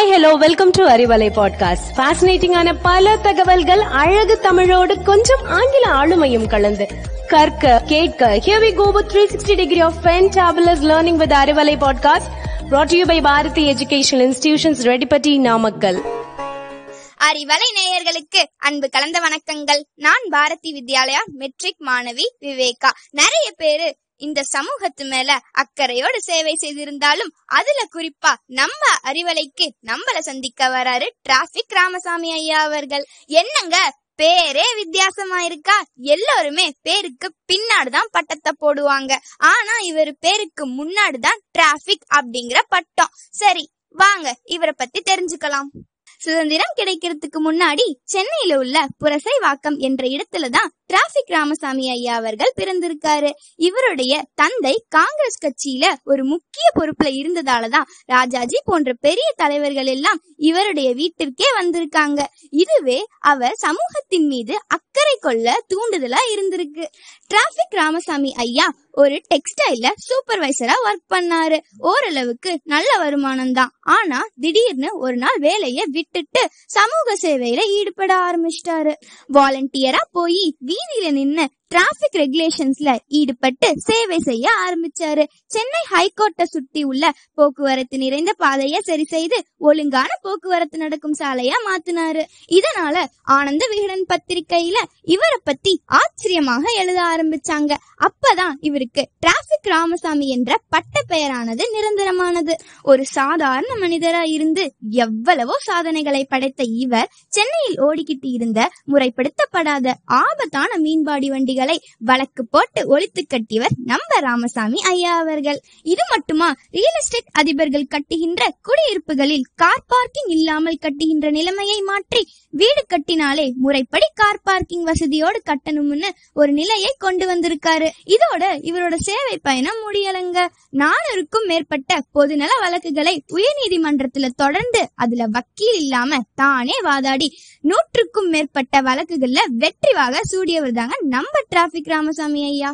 Hi hello welcome to Arivalai podcast ஃபேசினேட்டிங்கான பல தகவல்கள் அழகு தமிழோடு கொஞ்சம் ஆங்கில ஆளுமையும் கலந்து. கற்க கேட்க here we go with 360 degree of fantabulous learning with Arivalai podcast brought to you by Bharathi educational institutions Redipatti Namakkal Arivalai நேயர்களுக்கு அன்பு கலந்த வணக்கங்கள். நான் பாரதி வித்யாலயா மெட்ரிக் மாணவி விவேகா. நிறைய பேரு இந்த சமூகத்து மேல அக்கறையோடு சேவை செய்திருந்தாலும் அதுல குறிப்பா நம்ம அறிவலைக்கு நம்மள சந்திக்க வராரு டிராபிக் ராமசாமி ஐயா அவர்கள். என்னங்க? பேரே வித்தியாசமா இருக்கா? எல்லாருமே பேருக்கு பின்னாடிதான் பட்டத்தை போடுவாங்க. ஆனா இவர் பேருக்கு முன்னாடிதான் டிராபிக் அப்படிங்கிற பட்டம். சரி வாங்க இவரை பத்தி தெரிஞ்சுக்கலாம். சுதந்திரம் கிடைக்கிறதுக்கு முன்னாடி சென்னையில உள்ள புரசை வாக்கம் என்ற இடத்துலதான் டிராபிக் ராமசாமி ஐயா அவர்கள் பிறந்திருக்காரு. இவருடைய தந்தை காங்கிரஸ் கட்சியில ஒரு முக்கிய பொறுப்புல இருந்ததாலதான் ராஜாஜி போன்ற பெரிய தலைவர்கள் எல்லாம் இவருடைய வீட்டிற்கே வந்திருக்காங்க. இதுவே அவர் சமூகத்தின் மீது அக்கறை கொள்ள தூண்டுதலா இருந்திருக்கு. டிராபிக் ராமசாமி ஐயா ஒரு டெக்ஸ்டைல்ல சூப்பர்வைசரா ஒர்க் பண்ணாரு. ஓரளவுக்கு நல்ல வருமானம் தான். ஆனா திடீர்னு ஒரு நாள் வேலையை விட்டுட்டு சமூக சேவையில ஈடுபட ஆரம்பிச்சிட்டாரு. வாலண்டியரா போய் வீதியில நின்னு டிராபிக் ரெகுலேஷன்ஸ்ல ஈடுபட்டு சேவை செய்ய ஆரம்பிச்சாரு. சென்னை ஹைகோர்ட்டை சுத்தி உள்ள போக்குவரத்து நிறைந்த பாதைய சரி செய்து ஒழுங்கான போக்குவரத்து நடக்கும் சாலையா மாத்தினாரு. இதனால ஆனந்த விகடன் பத்திரிகையில இவரை பத்தி ஆச்சரியமாக எழுத ஆரம்பிச்சாங்க. அப்பதான் இவருக்கு டிராபிக் ராமசாமி என்ற பட்ட பெயரானது நிரந்தரமானது. ஒரு சாதாரண மனிதரா இருந்து எவ்வளவோ சாதனைகளை படைத்த இவர் சென்னையில் ஓடிக்கிட்டு இருந்த முறைப்படுத்தப்படாத ஆபத்தான மீன்பாடி வண்டிகள் வழக்கு போட்டு ஒழித்து கட்டியவர் நம்ம ராமசாமி ஐயா அவர்கள். இது மட்டுமா? ரியல் எஸ்டேட் அதிபர்கள் கட்டுகின்ற குடியிருப்புகளில் கார் பார்க்கிங் இல்லாமல் கட்டுகின்ற நிலைமையை மாற்றி வீடு கட்டினாலே முறைப்படி கார் பார்க்கிங் வசதியோடு கட்டணும்னு ஒரு நிலையை கொண்டு வந்திருக்காரு. இதோட இவரோட சேவை பயணம் முடியலங்க. நானூறுக்கும் மேற்பட்ட பொதுநல வழக்குகளை உயர்நீதிமன்றத்துல தொடர்ந்து அதுல வக்கீல் இல்லாம தானே வாதாடி நூற்றுக்கும் மேற்பட்ட வழக்குகள்ல வெற்றிவாக சூடியவர் தாங்க நம்ம டிராபிக் ராமசாமி ஐயா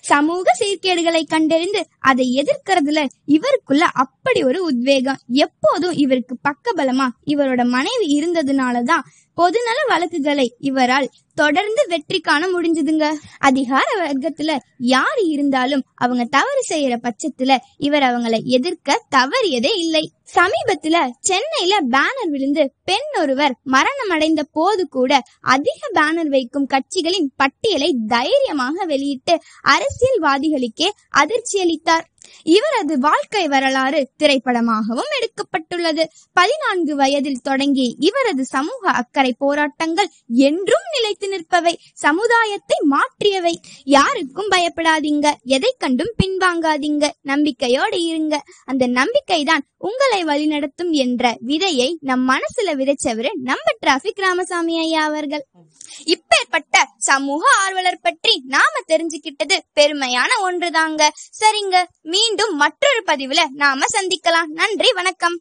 சமூக சீர்கேடுகளை கண்டறிந்து அதை எதிர்க்கிறதுல இவருக்குள்ள அப்படி ஒரு உத்வேகம். எப்போதும் இவருக்கு பக்கபலமா இவரோட மனைவி இருந்ததுனாலதான் பொதுநல வழக்குகளை இவரால் தொடர்ந்து வெற்றி காண முடிஞ்சதுங்க. அதிகார வர்க்கத்துல யாரு இருந்தாலும் அவங்க தவறு செய்யற பட்சத்துல இவர் அவங்களை எதிர்க்க தவறியதே இல்லை. சமீபத்துல சென்னையில பேனர் விழுந்து பெண் ஒருவர் மரணம் அடைந்த போது கூட அதிக பேனர் வைக்கும் கட்சிகளின் பட்டியலை தைரியமாக வெளியிட்டு அரசியல்வாதிகளுக்கே அதிர்ச்சியளித்தார் இவரது வாழ்க்கை வரலாறு திரைப்படமாகவும் எடுக்கப்பட்டுள்ளது. பதினான்கு வயதில் தொடங்கி இவரது சமூக அக்கறை போராட்டங்கள் என்றும் நிலைத்து நிற்பவை. சமுதாயத்தை மாற்றியவை. யாருக்கும் பயப்படாதீங்க. எதை கண்டும் பின்வாங்காதீங்க. நம்பிக்கையோடு இருங்க. அந்த நம்பிக்கைதான் உங்களை வழிநடத்தும் என்ற விதையை நம் மனசுல விதைச்சவரு நம்ம டிராபிக் ராமசாமி ஐயா அவர்கள். இப்படிப்பட்ட சமூக ஆர்வலர் பற்றி நாம தெரிஞ்சுக்கிட்டது பெருமையான ஒன்றுதாங்க. சரிங்க மீண்டும் மற்றொரு பதிவுல நாம சந்திக்கலாம். நன்றி வணக்கம்.